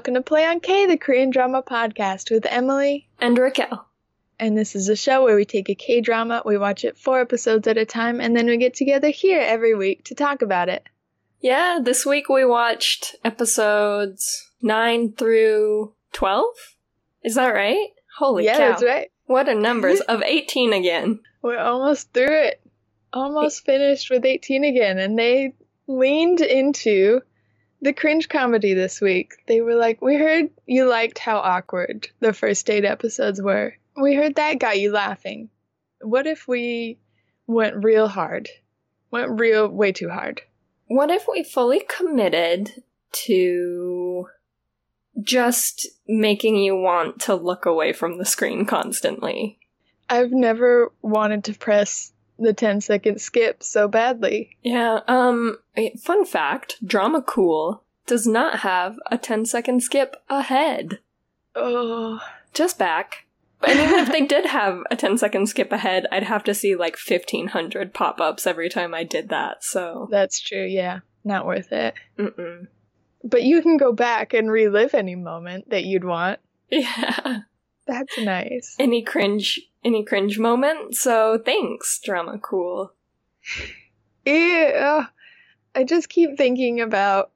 welcome to Play on K, the Korean drama podcast with Emily and Raquel. And this is a show where we take a K drama, we watch it four episodes at a time, and then we get together here every week to talk about it. Yeah, this week we watched episodes 9 through 12. Is that right? Holy cow. yeah, cow. that's right. What a numbers of 18 again. We're almost through it. Almost finished with 18 again, and they leaned into the cringe comedy this week. They were like, We heard you liked how awkward the first eight episodes were. We heard that got you laughing. What if we went real hard? Went real, way too hard. What if we fully committed to just making you want to look away from the screen constantly? I've never wanted to press the 10 second skip so badly. Yeah, um, fun fact Dramacool does not have a 10 second skip ahead. Oh. Just back. And even if they did have a 10 second skip ahead, I'd have to see like 1500 pop ups every time I did that, so. That's true, yeah. Not worth it. Mm-mm. But you can go back and relive any moment that you'd want. Yeah. That's nice. Any cringe any cringe moment, so thanks, Dramacool. Yeah. I just keep thinking about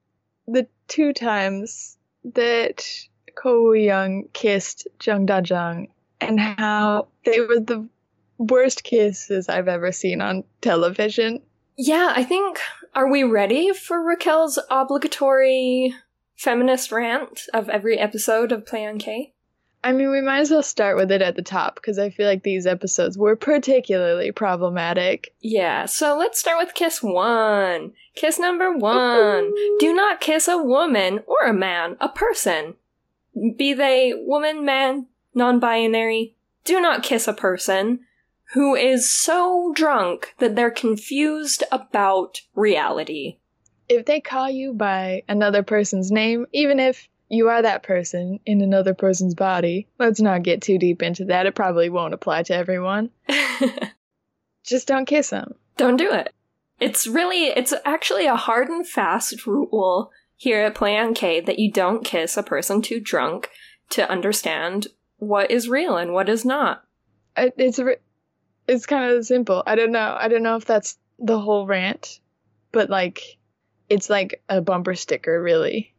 the two times that Ko Young kissed Jung Da Jung and how they were the worst kisses I've ever seen on television. Yeah, I think are we ready for Raquel's obligatory feminist rant of every episode of Play on K? I mean, we might as well start with it at the top because I feel like these episodes were particularly problematic. Yeah, so let's start with kiss one. Kiss number one. Do not kiss a woman or a man, a person. Be they woman, man, non binary. Do not kiss a person who is so drunk that they're confused about reality. If they call you by another person's name, even if you are that person in another person's body. Let's not get too deep into that. It probably won't apply to everyone. Just don't kiss them. Don't do it. It's really, it's actually a hard and fast rule here at Play on K that you don't kiss a person too drunk to understand what is real and what is not. It's it's kind of simple. I don't know. I don't know if that's the whole rant, but like, it's like a bumper sticker, really.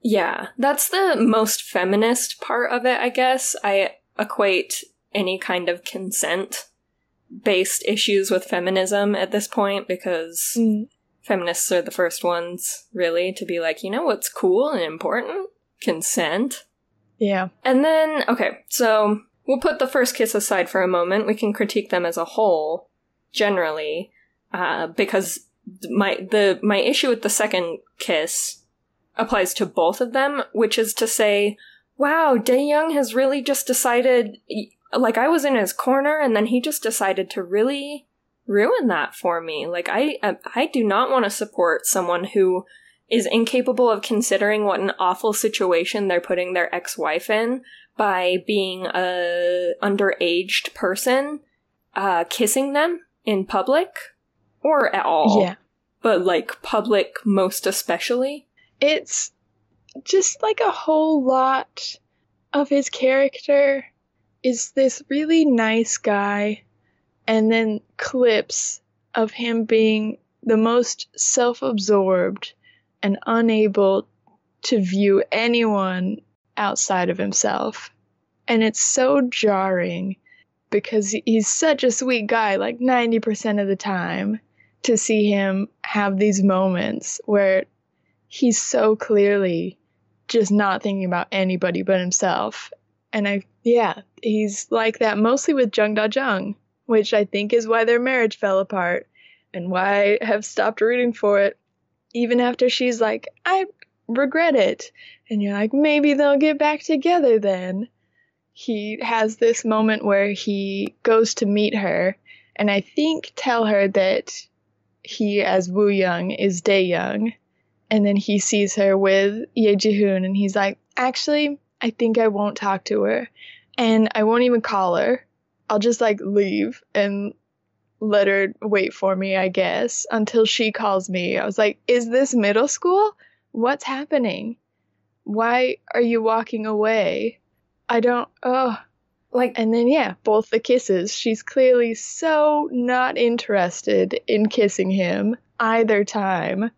Yeah, that's the most feminist part of it, I guess. I equate any kind of consent based issues with feminism at this point because mm. feminists are the first ones, really, to be like, you know what's cool and important? Consent. Yeah. And then, okay, so we'll put the first kiss aside for a moment. We can critique them as a whole, generally, uh, because my the my issue with the second kiss applies to both of them, which is to say, wow, Dae-young has really just decided, like I was in his corner and then he just decided to really ruin that for me. Like I, I do not want to support someone who is incapable of considering what an awful situation they're putting their ex-wife in by being a underaged person, uh, kissing them in public or at all. Yeah. But like public most especially it's just like a whole lot of his character is this really nice guy and then clips of him being the most self-absorbed and unable to view anyone outside of himself. And it's so jarring because he's such a sweet guy, like 90% of the time, to see him have these moments where he's so clearly just not thinking about anybody but himself. And I, yeah, he's like that mostly with Jung Da Jung, which I think is why their marriage fell apart and why I have stopped rooting for it. Even after she's like, I regret it. And you're like, maybe they'll get back together then. He has this moment where he goes to meet her and I think tell her that he, as Woo Young, is Dae Young and then he sees her with Ye Ji-hoon and he's like, actually, I think I won't talk to her. And I won't even call her. I'll just like leave and let her wait for me, I guess, until she calls me. I was like, is this middle school? What's happening? Why are you walking away? I don't. Oh. Like, And then, yeah, both the kisses. She's clearly so not interested in kissing him either time.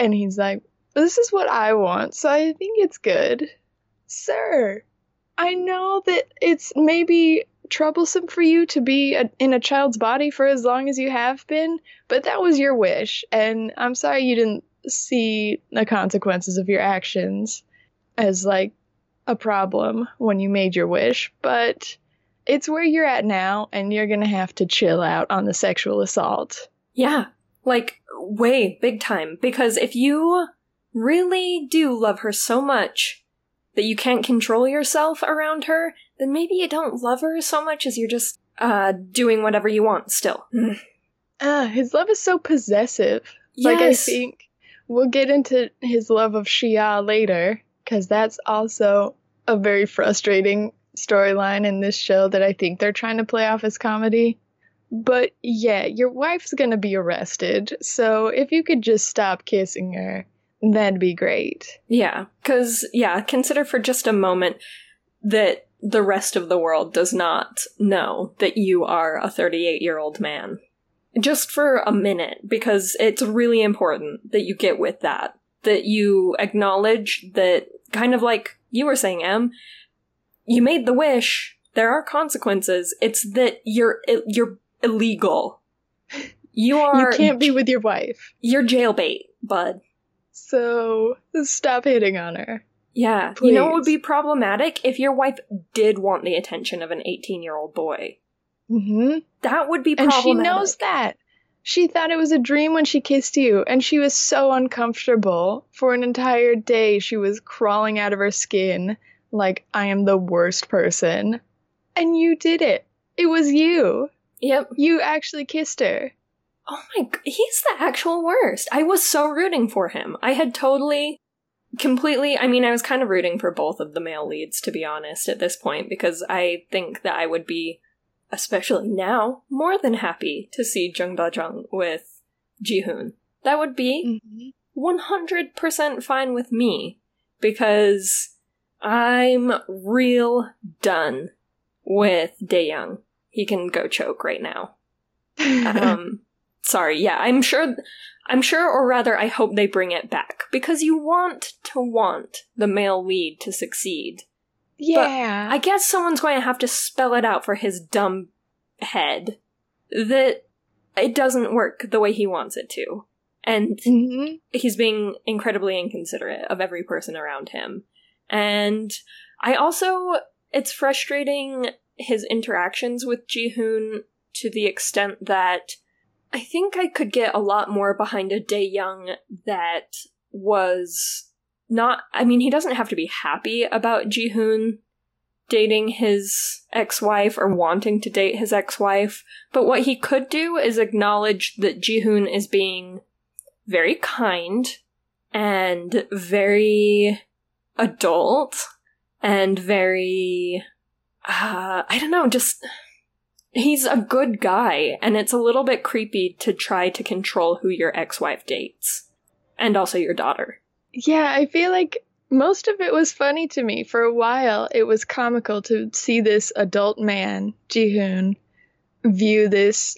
And he's like, This is what I want, so I think it's good. Sir, I know that it's maybe troublesome for you to be a, in a child's body for as long as you have been, but that was your wish, and I'm sorry you didn't see the consequences of your actions as like a problem when you made your wish, but it's where you're at now, and you're gonna have to chill out on the sexual assault. yeah, like, way big time. Because if you really do love her so much that you can't control yourself around her, then maybe you don't love her so much as you're just, uh, doing whatever you want still. Ah, his love is so possessive. Yes. Like I think we'll get into his love of Shia later, because that's also a very frustrating storyline in this show that I think they're trying to play off as comedy. But yeah, your wife's gonna be arrested, so if you could just stop kissing her, that'd be great. Yeah, because, yeah, consider for just a moment that the rest of the world does not know that you are a 38 year old man. Just for a minute, because it's really important that you get with that. That you acknowledge that, kind of like you were saying, Em, you made the wish, there are consequences. It's that you're, you're illegal. You are, you can't be with your wife, you're jailbait, bud. so stop hitting on her. Yeah. You know what would be problematic? If your wife did want the attention of an 18 year old boy. hmm That would be And problematic. she knows that. She thought it was a dream when she kissed you, and she was so uncomfortable. For an entire day, she was crawling out of her skin like, I am the worst person. And you did it. It was you. Yep. You actually kissed her. Oh my he's the actual worst. I was so rooting for him. I had totally completely I mean I was kind of rooting for both of the male leads to be honest at this point because I think that I would be especially now more than happy to see Jung Da Jung with Ji-hoon. That would be mm-hmm. 100% fine with me because I'm real done with Daeyoung. He can go choke right now. Um sorry, yeah, I'm sure I'm sure or rather I hope they bring it back because you want to want the male lead to succeed. yeah. I guess someone's going to have to spell it out for his dumb head that it doesn't work the way he wants it to. And Mhm. he's being incredibly inconsiderate of every person around him. And I also, it's frustrating his interactions with Ji-hoon to the extent that I think I could get a lot more behind a Dae Young that was not, I mean, he doesn't have to be happy about Ji-hoon dating his ex-wife or wanting to date his ex-wife, but what he could do is acknowledge that Ji-hoon is being very kind and very adult and very uh, I don't know, just he's a good guy and it's a little bit creepy to try to control who your ex-wife dates and also your daughter. Yeah, I feel like most of it was funny to me. For a while, it was comical to see this adult man, Jihoon, view this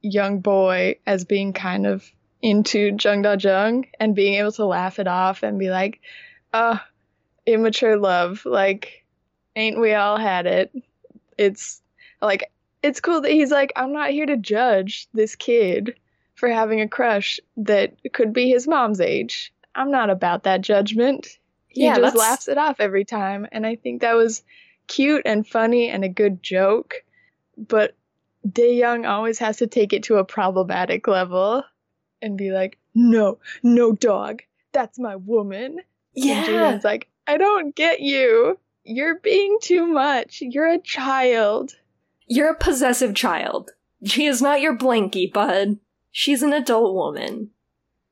young boy as being kind of into Jung Da Jung and being able to laugh it off and be like, uh, immature love. Like, ain't we all had it? It's like, it's cool that he's like, I'm not here to judge this kid for having a crush that could be his mom's age. I'm not about that judgment. He Yeah, just that's- laughs it off every time. And I think that was cute and funny and a good joke. But Dae Young always has to take it to a problematic level and be like, no, no dog. That's my woman. Yeah. And Jihoon's like, I don't get you. You're being too much. You're a child. You're a possessive child. She is not your blankie, bud. She's an adult woman.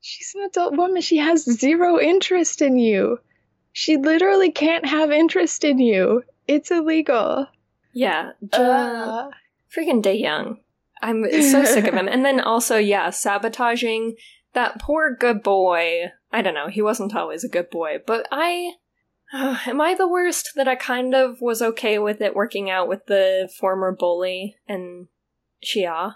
She's an adult woman. She has zero interest in you. She literally can't have interest in you. It's illegal. Yeah, uh, Uh, freaking Dae Young. I'm so sick of him. And then also, yeah, sabotaging that poor good boy. I don't know, he wasn't always a good boy, but I Uh, am I the worst that I kind of was okay with it working out with the former bully and Xia?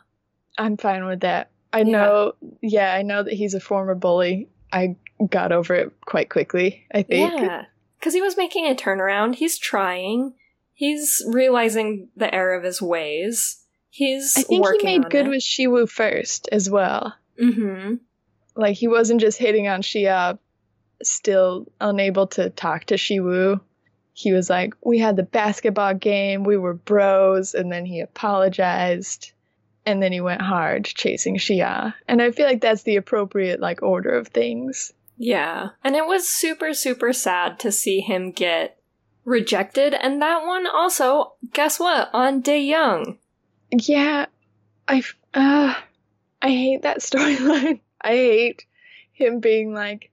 I'm fine with that. I Yeah. know, yeah, I know that he's a former bully. I got over it quite quickly, I think. Yeah. Because he was making a turnaround. He's trying. He's realizing the error of his ways. He's I think he made good it. with Shiwu first as well. Mm-hmm. Like he wasn't just hitting on Xia, still unable to talk to Shiwu. He was like, "We had the basketball game, we were bros," and then he apologized, and then he went hard chasing Xia. And I feel like that's the appropriate like order of things. Yeah. And it was super, super sad to see him get rejected. And that one also, guess what? On Dae Young. Yeah, I uh, I hate that storyline. I hate him being like,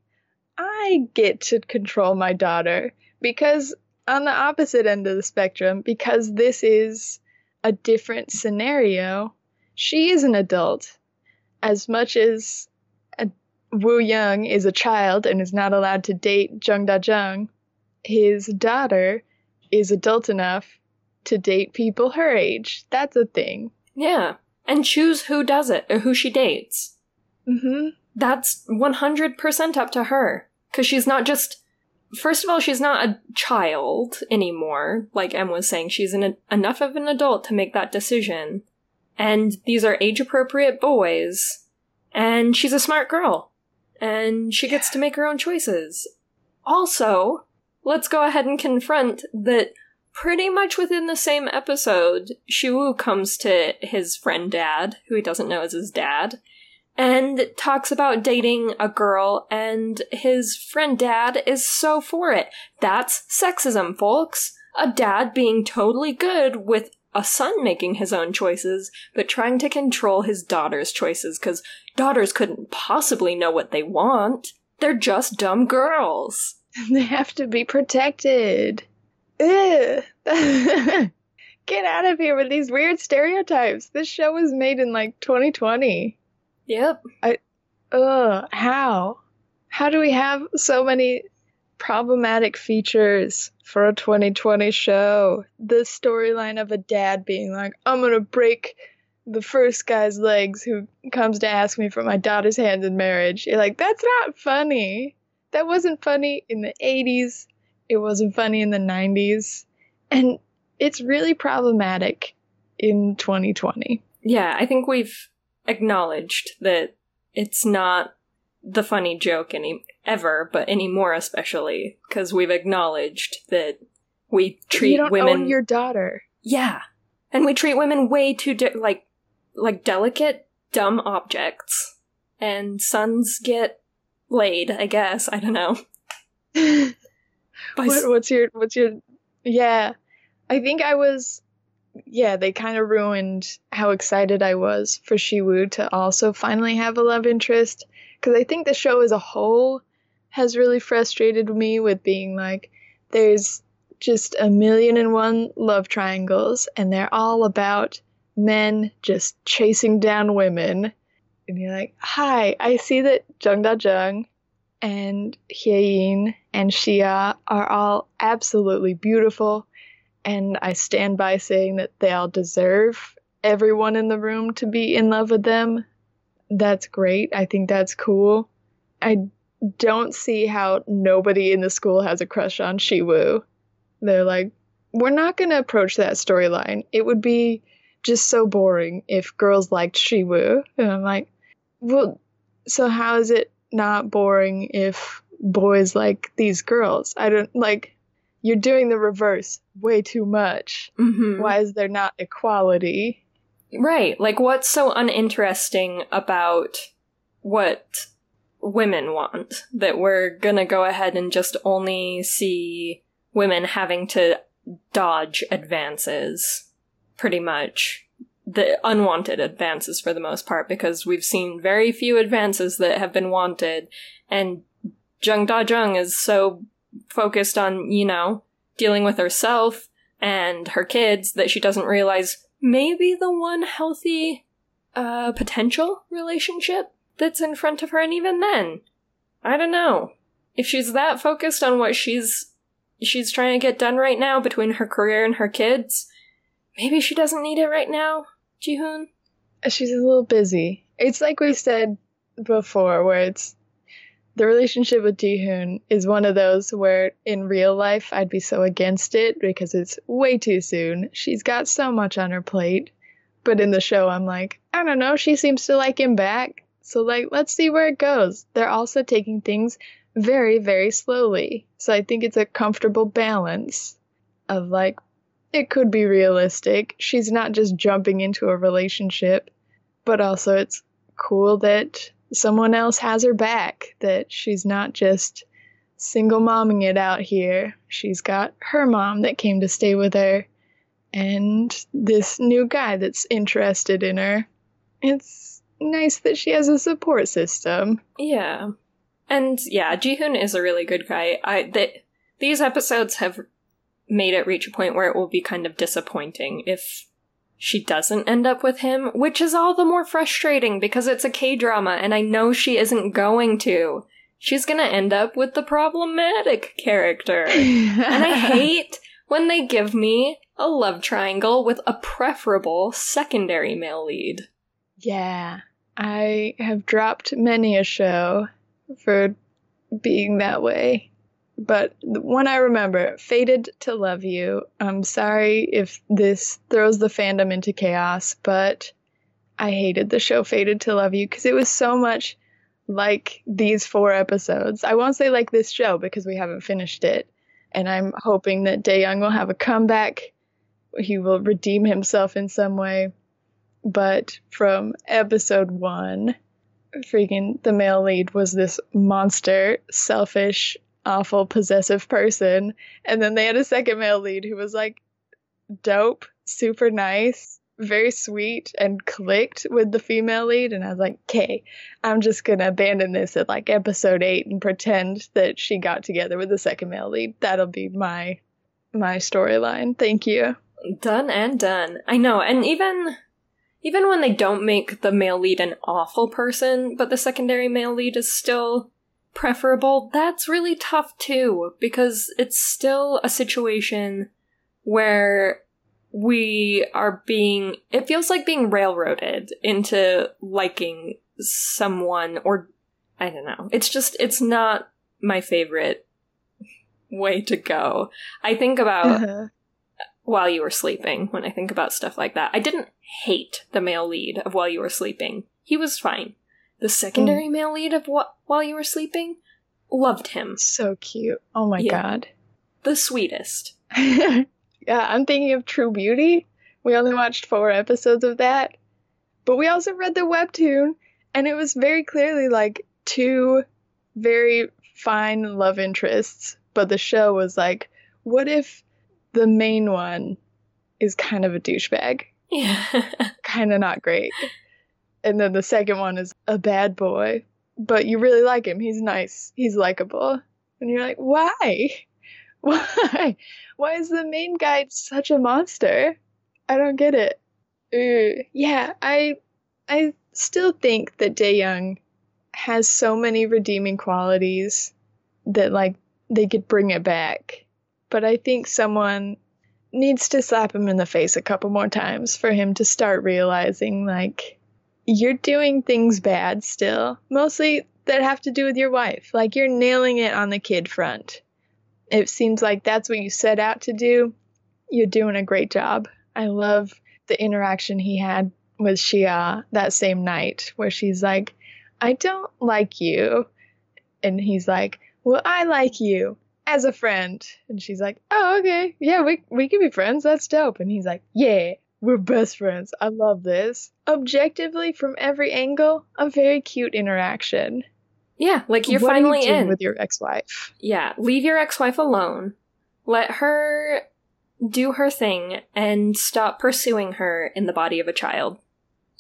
I get to control my daughter because on the opposite end of the spectrum, because this is a different scenario, she is an adult. As much as a, Wu Young is a child and is not allowed to date Jung Da Jung, his daughter is adult enough to date people her age. That's a thing. Yeah. And choose who does it or who she dates. Mm-hmm. That's 100% up to her. Because she's not just. First of all, she's not a child anymore. Like Em was saying, she's an, enough of an adult to make that decision. And these are age appropriate boys. And she's a smart girl. And she gets to make her own choices. Also, let's go ahead and confront that pretty much within the same episode, Shiwu comes to his friend dad, who he doesn't know is his dad, and talks about dating a girl, and his friend dad is so for it. That's sexism, folks. A dad being totally good with a son making his own choices, but trying to control his daughter's choices, because daughters couldn't possibly know what they want. They're just dumb girls. They have to be protected. Ugh. Get out of here with these weird stereotypes. This show was made in like 2020. Yep. I, Ugh, how? How do we have so many problematic features for a 2020 show? The storyline of a dad being like, I'm gonna break the first guy's legs who comes to ask me for my daughter's hand in marriage. You're like, that's not funny. That wasn't funny in the 80s. It wasn't funny in the 90s. And it's really problematic in 2020. Yeah, I think we've acknowledged that it's not the funny joke any ever, but anymore especially because we've acknowledged that we treat you don't women own your daughter. yeah, and we treat women way too de- like like delicate, dumb objects, and sons get laid. I guess I don't know. What, what's your what's your yeah i think i was yeah they kind of ruined how excited i was for shiwu to also finally have a love interest. Because i think the show as a whole has really frustrated me with being like there's just a million and one love triangles and they're all about men just chasing down women. And you're like hi i see that jung da jung and Hyein and Shia are all absolutely beautiful, and I stand by saying that they all deserve everyone in the room to be in love with them. That's great. I think that's cool. I don't see how nobody in the school has a crush on Shiwu. They're like, we're not going to approach that storyline. It would be just so boring if girls liked Shiwu. And I'm like, well, so how is it not boring if boys like these girls? I don't like you're doing the reverse way too much. Mhm. Why is there not equality? Right. Like, what's so uninteresting about what women want that we're gonna go ahead and just only see women having to dodge advances, pretty much. The unwanted advances for the most part, because we've seen very few advances that have been wanted, and Jung Da Jung is so focused on, you know, dealing with herself and her kids that she doesn't realize maybe the one healthy uh potential relationship that's in front of her and even then i don't know if she's that focused on what she's she's trying to get done right now between her career and her kids. Maybe she doesn't need it right now, Jihoon. She's a little busy. It's like we said before, where it's the relationship with Jihoon is one of those where in real life I'd be so against it because it's way too soon. She's got so much on her plate. But in the show, I'm like, I don't know, she seems to like him back. So, like, let's see where it goes. They're also taking things very, very slowly. So, I think it's a comfortable balance of like, it could be realistic. She's not just jumping into a relationship, but also it's cool that someone else has her back, that she's not just single momming it out here. She's got her mom that came to stay with her and this new guy that's interested in her. It's nice that she has a support system. Yeah. And yeah, Jihoon is a really good guy. I that these episodes have made it reach a point where it will be kind of disappointing if she doesn't end up with him, which is all the more frustrating because it's a K drama and I know she isn't going to. She's gonna end up with the problematic character. and I hate when they give me a love triangle with a preferable secondary male lead. Yeah, I have dropped many a show for being that way. But the one I remember, Fated to Love You. I'm sorry if this throws the fandom into chaos, but I hated the show Fated to Love You because it was so much like these four episodes. I won't say like this show because we haven't finished it. And I'm hoping that Dae-young will have a comeback. He will redeem himself in some way. But from episode one, freaking the male lead was this monster, selfish, awful, possessive person. And then they had a second male lead who was like dope, super nice, very sweet, and clicked with the female lead. And I was like, okay, I'm just going to abandon this at like episode eight and pretend that she got together with the second male lead. That'll be my my storyline. Thank you. Done and done. I know. And even even when they don't make the male lead an awful person, but the secondary male lead is still preferable, that's really tough too, because it's still a situation where we are being, it feels like being railroaded into liking someone, or I don't know. It's just, it's not my favorite way to go. I think about uh-huh. while you were sleeping when I think about stuff like that. I didn't hate the male lead of while you were sleeping. He was fine. The secondary mm. male lead of what while you were sleeping, loved him. So cute. Oh my yeah. god. The sweetest. yeah, I'm thinking of True Beauty. We only watched four episodes of that. But we also read the webtoon, and it was very clearly like two very fine love interests. But the show was like, what if the main one is kind of a douchebag? Yeah. kind of not great and then the second one is a bad boy, but you really like him. He's nice. He's likable. And you're like, why? Why? Why is the main guy such a monster? I don't get it. Ooh, yeah, I I still think that Dae-young has so many redeeming qualities that like they could bring it back. But I think someone needs to slap him in the face a couple more times for him to start realizing like you're doing things bad still, mostly that have to do with your wife. Like you're nailing it on the kid front. It seems like that's what you set out to do. You're doing a great job. I love the interaction he had with Shia that same night where she's like, I don't like you. And he's like, Well, I like you as a friend. And she's like, Oh, okay. Yeah, we we can be friends. That's dope. And he's like, Yeah, we're best friends. I love this. Objectively, from every angle, a very cute interaction. Yeah, like you're what finally you in with your ex-wife. Yeah, leave your ex-wife alone. Let her do her thing and stop pursuing her in the body of a child.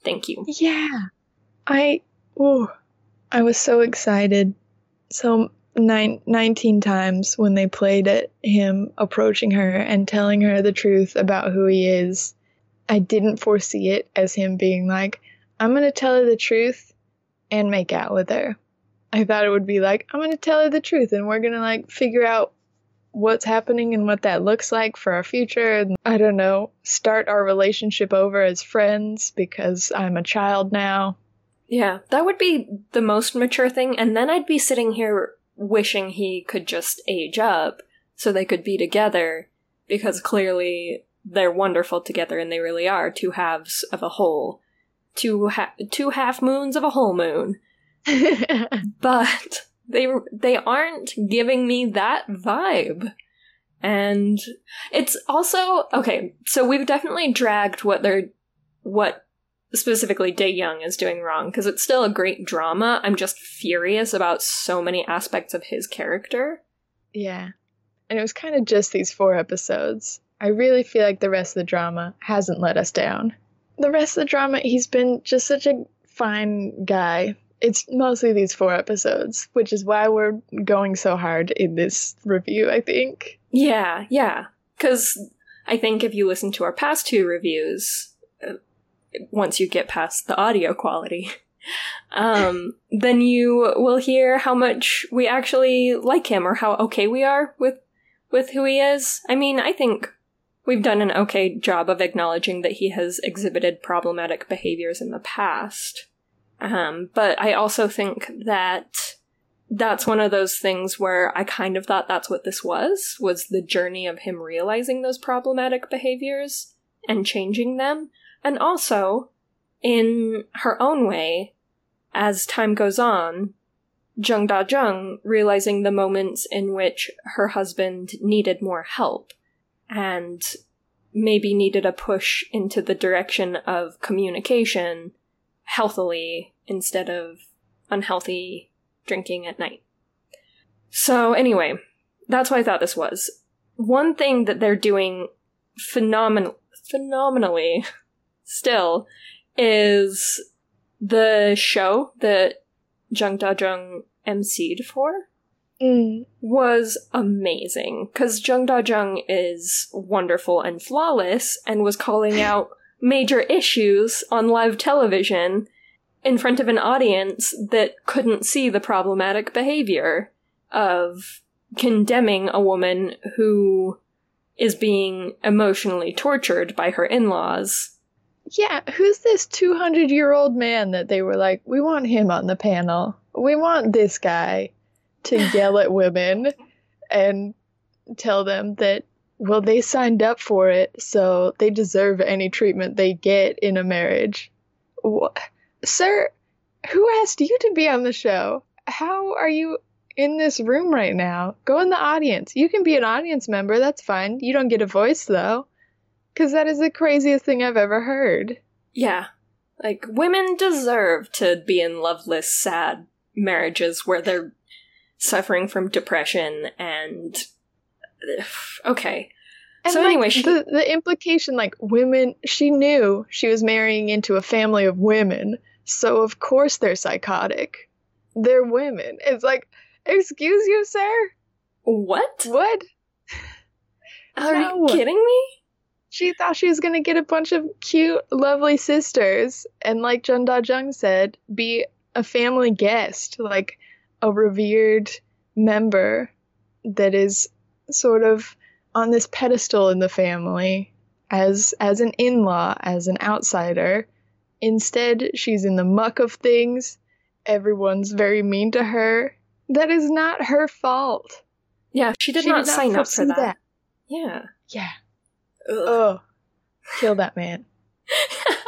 Thank you. Yeah. I oh, I was so excited. So nine, 19 times when they played at him approaching her and telling her the truth about who he is I didn't foresee it as him being like, I'm going to tell her the truth and make out with her. I thought it would be like, I'm going to tell her the truth and we're going to like figure out what's happening and what that looks like for our future. And I don't know, start our relationship over as friends because I'm a child now. Yeah, that would be the most mature thing. And then I'd be sitting here wishing he could just age up so they could be together because clearly they're wonderful together and they really are two halves of a whole. Two, ha- two half moons of a whole moon. but they they aren't giving me that vibe. And it's also okay, so we've definitely dragged what they're what specifically Dae Young is doing wrong because it's still a great drama. I'm just furious about so many aspects of his character. Yeah. And it was kind of just these four episodes. I really feel like the rest of the drama hasn't let us down. The rest of the drama, he's been just such a fine guy it's mostly these four episodes, which is why we're going so hard in this review, I think. Yeah, yeah. Because I think if you listen to our past two reviews, uh, once you get past the audio quality, um, then you will hear how much we actually like him or how okay we are with with who he is. I mean, I think we've done an okay job of acknowledging that he has exhibited problematic behaviors in the past. Um, but I also think that that's one of those things where I kind of thought that's what this was, was the journey of him realizing those problematic behaviors and changing them. And also, in her own way, as time goes on, Jung Da Jung realizing the moments in which her husband needed more help and maybe needed a push into the direction of communication healthily instead of unhealthy drinking at night. So, anyway, that's what I thought this was. One thing that they're doing phenomenal, phenomenally still is the show that Jung Da Jung emceed for mm. was amazing because Jung Da Jung is wonderful and flawless and was calling out major issues on live television in front of an audience that couldn't see the problematic behavior of condemning a woman who is being emotionally tortured by her in laws. Yeah, who's this 200 year old man that they were like, we want him on the panel? We want this guy to yell at women and tell them that well, they signed up for it, so they deserve any treatment they get in a marriage. What? Sir, who asked you to be on the show? How are you in this room right now? Go in the audience. You can be an audience member, that's fine. You don't get a voice, though. Because that is the craziest thing I've ever heard. Yeah. Like, women deserve to be in loveless, sad marriages where they're suffering from depression and okay. And so like, anyway, she... the the implication, like women, she knew she was marrying into a family of women, so of course they're psychotic. They're women. It's like, excuse you, sir. What? What? Are no. you kidding me? She thought she was gonna get a bunch of cute, lovely sisters, and like Jung Da Jung said, be a family guest, like a revered member that is sort of on this pedestal in the family as as an in-law, as an outsider. Instead, she's in the muck of things. Everyone's very mean to her. That is not her fault. Yeah, she did, she not, did not sign up for that. that. Yeah. Yeah. Ugh. Oh, kill that man.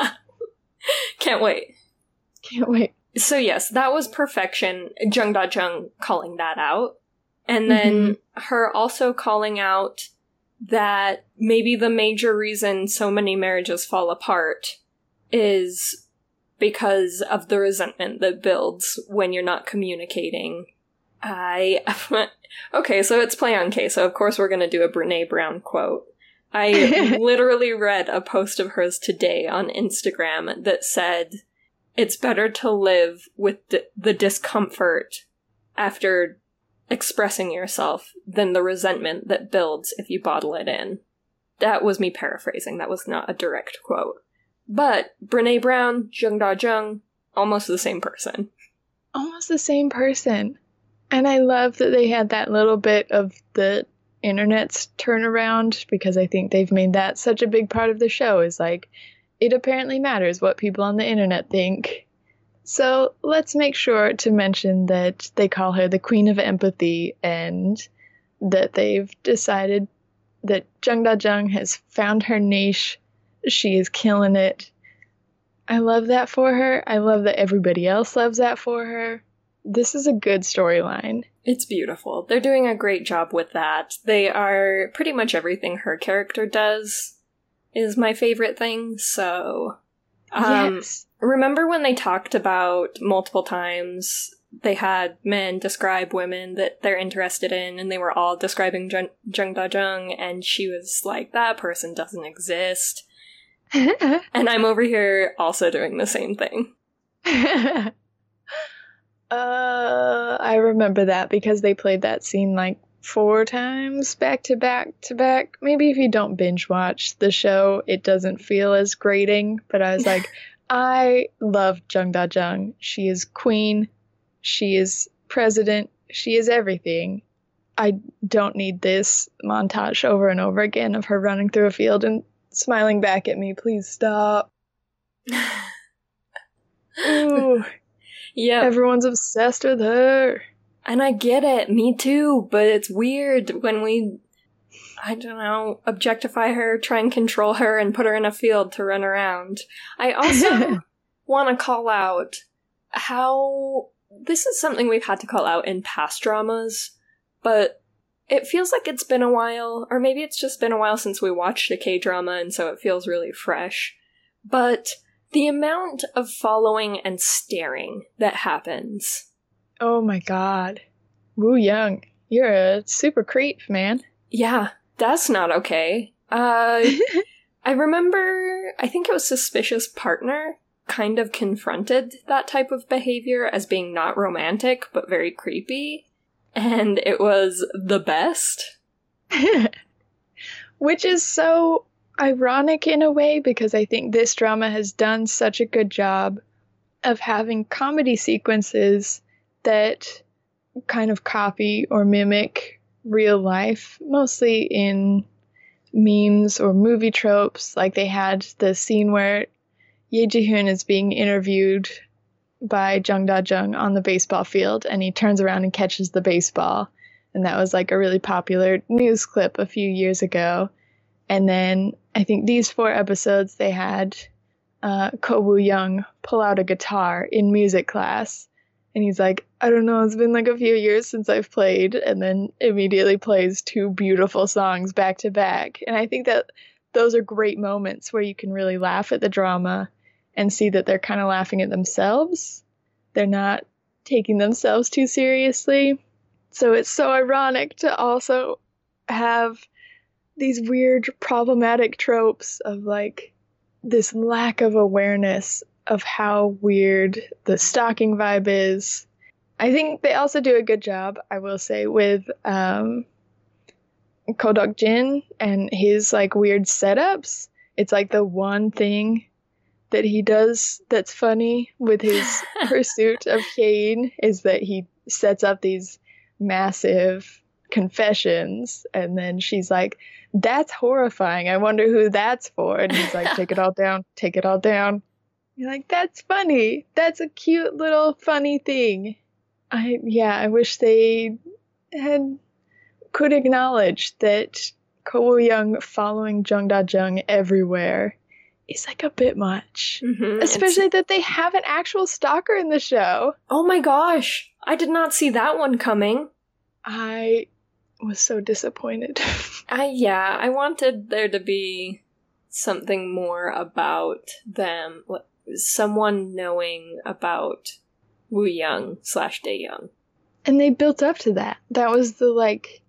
Can't wait. Can't wait. So yes, that was perfection. Jung Da Jung calling that out. And then mm-hmm. her also calling out that maybe the major reason so many marriages fall apart is because of the resentment that builds when you're not communicating. I okay, so it's play on K, so of course we're gonna do a Brene Brown quote. I literally read a post of hers today on Instagram that said, "It's better to live with d- the discomfort after expressing yourself than the resentment that builds if you bottle it in. That was me paraphrasing, that was not a direct quote. But Brene Brown, Jung Da Jung, almost the same person. Almost the same person. And I love that they had that little bit of the internet's turnaround because I think they've made that such a big part of the show is like it apparently matters what people on the internet think. So let's make sure to mention that they call her the Queen of Empathy and that they've decided that Jung Da Jung has found her niche. She is killing it. I love that for her. I love that everybody else loves that for her. This is a good storyline. It's beautiful. They're doing a great job with that. They are pretty much everything her character does is my favorite thing. So, um, yes. remember when they talked about multiple times they had men describe women that they're interested in, and they were all describing Jung, Jung Da Jung, and she was like, "That person doesn't exist." and I'm over here also doing the same thing. uh, I remember that because they played that scene like four times back to back to back. Maybe if you don't binge watch the show, it doesn't feel as grating. But I was like, I love Jung Da Jung. She is queen. She is president. She is everything. I don't need this montage over and over again of her running through a field and smiling back at me. Please stop. Ooh. Yeah. Everyone's obsessed with her. And I get it, me too, but it's weird when we, I don't know, objectify her, try and control her, and put her in a field to run around. I also want to call out how this is something we've had to call out in past dramas, but it feels like it's been a while, or maybe it's just been a while since we watched a K drama, and so it feels really fresh. But the amount of following and staring that happens Oh my god. Woo Young, you're a super creep, man. Yeah, that's not okay. Uh, I remember, I think it was Suspicious Partner kind of confronted that type of behavior as being not romantic, but very creepy. And it was the best. Which is so ironic in a way because I think this drama has done such a good job of having comedy sequences that kind of copy or mimic real life, mostly in memes or movie tropes. Like they had the scene where Ye Ji-hoon is being interviewed by Jung Da Jung on the baseball field, and he turns around and catches the baseball. And that was like a really popular news clip a few years ago. And then I think these four episodes they had uh, Ko Woo Young pull out a guitar in music class and he's like, I don't know, it's been like a few years since I've played, and then immediately plays two beautiful songs back to back. And I think that those are great moments where you can really laugh at the drama and see that they're kind of laughing at themselves. They're not taking themselves too seriously. So it's so ironic to also have these weird problematic tropes of like this lack of awareness of how weird the stalking vibe is. I think they also do a good job, I will say, with um, Ko Deok Jin and his like weird setups. It's like the one thing that he does that's funny with his pursuit of Kane is that he sets up these massive confessions and then she's like that's horrifying i wonder who that's for and he's like take it all down take it all down you're like, that's funny. That's a cute little funny thing. I yeah, I wish they had could acknowledge that Ko Young following Jung Da Jung everywhere is like a bit much. Mm-hmm. Especially It's- that they have an actual stalker in the show. oh my gosh, I did not see that one coming. I was so disappointed. I yeah, I wanted there to be something more about them, what- someone knowing about Wu Young slash Dae Young. and they built up to that. That was the like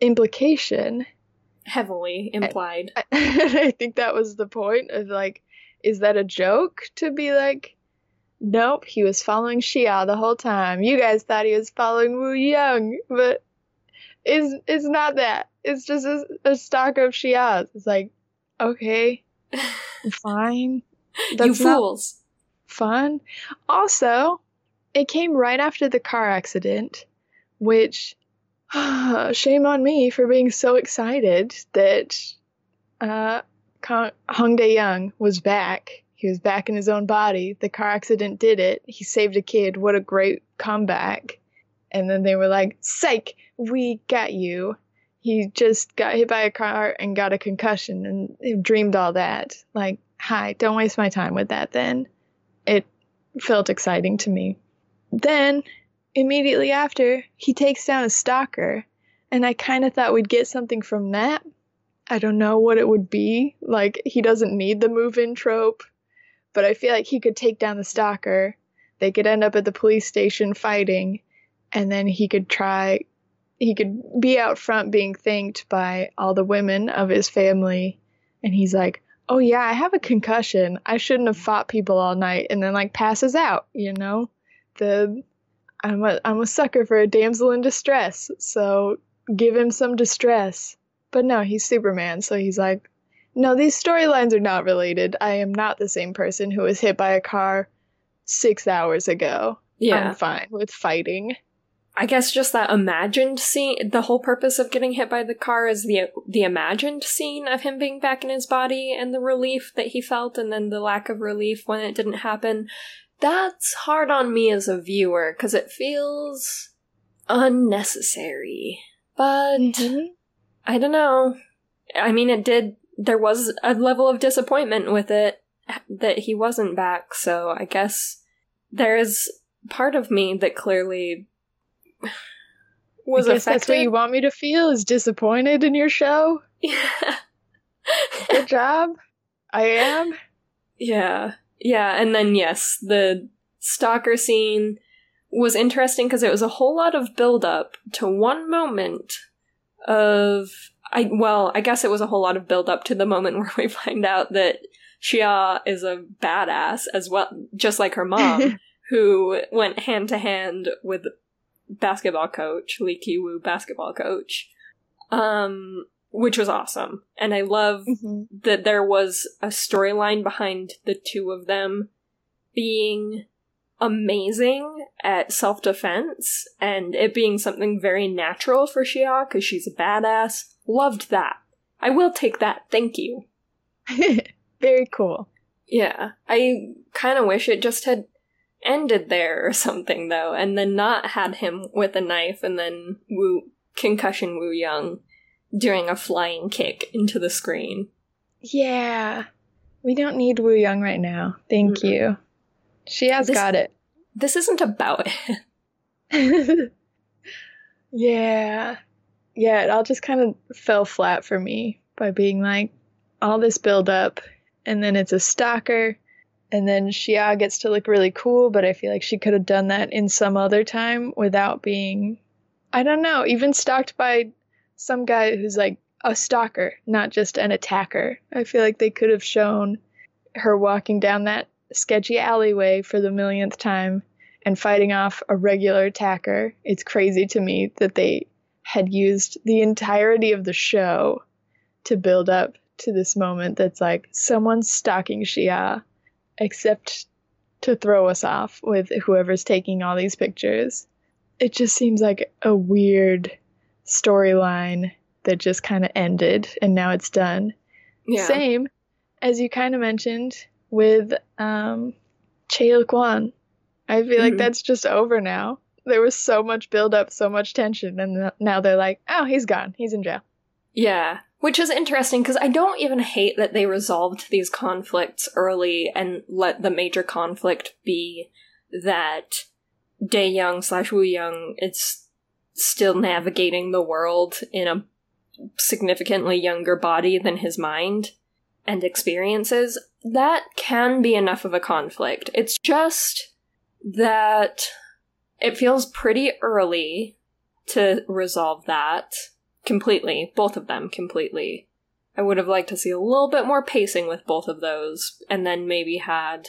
implication. Heavily implied. I think that was the point of like, is that a joke to be like, nope, he was following Xia the whole time. You guys thought he was following Wu Young, but it's it's not that. It's just a, a stock of Xia's. It's like, okay, fine. You fools. fun. Also, it came right after the car accident, which shame on me for being so excited that uh, Hong Dae Young was back. He was back in his own body. The car accident did it. He saved a kid. What a great comeback. And then they were like, Psych, we got you. He just got hit by a car and got a concussion and dreamed all that. Like, hi, don't waste my time with that then. It felt exciting to me. Then, immediately after, he takes down a stalker. And I kind of thought we'd get something from that. I don't know what it would be. Like, he doesn't need the move in trope, but I feel like he could take down the stalker. They could end up at the police station fighting, and then he could try, he could be out front being thanked by all the women of his family. And he's like, oh yeah, I have a concussion. I shouldn't have fought people all night, and then like passes out. You know, the I'm a I'm a sucker for a damsel in distress. So give him some distress. But no, he's Superman, so he's like, no, these storylines are not related. I am not the same person who was hit by a car six hours ago. Yeah. I'm fine with fighting. I guess just that imagined scene. The whole purpose of getting hit by the car is the the imagined scene of him being back in his body and the relief that he felt, and then the lack of relief when it didn't happen. That's hard on me as a viewer because it feels unnecessary. But mm-hmm. I don't know. I mean, it did. There was a level of disappointment with it that he wasn't back. So I guess there is part of me that clearly was I guess affected. That's what you want me to feel is disappointed in your show. Yeah. Good job. I am. Yeah. Yeah, and then yes, the stalker scene was interesting because it was a whole lot of build up to one moment of I well, I guess it was a whole lot of build up to the moment where we find out that Xia is a badass as well, just like her mom, who went hand to hand with basketball coach, Lee Ki Woo basketball coach. Um which was awesome. And I love mm-hmm. that there was a storyline behind the two of them being amazing at self defense and it being something very natural for Xia because she's a badass. Loved that. I will take that. Thank you. very cool. Yeah. I kind of wish it just had ended there or something though, and then not had him with a knife and then Wu concussion Woo Young doing a flying kick into the screen. Yeah. We don't need Woo Young right now. Thank mm-hmm. you. She has this, got it. This isn't about it. yeah. Yeah, it all just kind of fell flat for me by being like all this build up and then it's a stalker and then Shia gets to look really cool, but I feel like she could have done that in some other time without being I don't know, even stalked by some guy who's like a stalker, not just an attacker. I feel like they could have shown her walking down that sketchy alleyway for the millionth time and fighting off a regular attacker. It's crazy to me that they had used the entirety of the show to build up to this moment that's like someone's stalking Xia, except to throw us off with whoever's taking all these pictures. It just seems like a weird storyline that just kind of ended and now it's done. Yeah. Same as you kind of mentioned with um, Chae Kwan. I feel mm-hmm. like that's just over now. There was so much build up, so much tension, and now they're like, oh, he's gone. He's in jail. Yeah. Which is interesting because I don't even hate that they resolved these conflicts early and let the major conflict be that Dae Young slash Woo Young is still navigating the world in a significantly younger body than his mind and experiences, that can be enough of a conflict. It's just that it feels pretty early to resolve that completely, both of them completely. I would have liked to see a little bit more pacing with both of those, and then maybe had,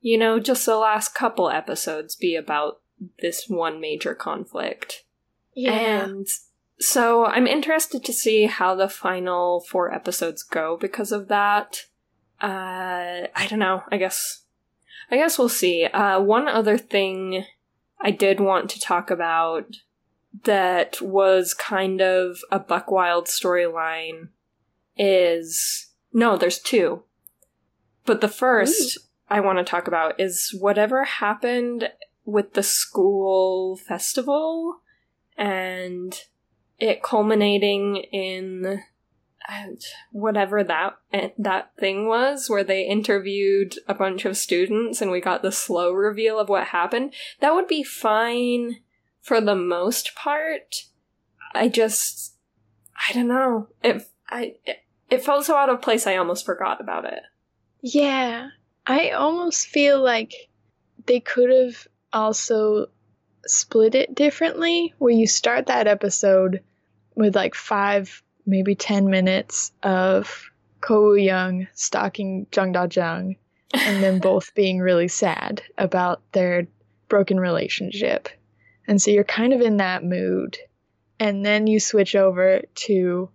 you know, just the last couple episodes be about this one major conflict. Yeah. And so I'm interested to see how the final four episodes go because of that. Uh, I don't know. I guess, I guess we'll see. Uh, one other thing I did want to talk about that was kind of a Buckwild storyline is no, there's two. But the first Ooh. I want to talk about is whatever happened with the school festival and it culminating in whatever that that thing was where they interviewed a bunch of students and we got the slow reveal of what happened that would be fine for the most part i just i don't know. It i it, it felt so out of place i almost forgot about it. Yeah. I almost feel like they could have also split it differently where you start that episode with like five maybe 10 minutes of Ko Young stalking Jung Da Jung and then both being really sad about their broken relationship. And so you're kind of in that mood. And then you switch over to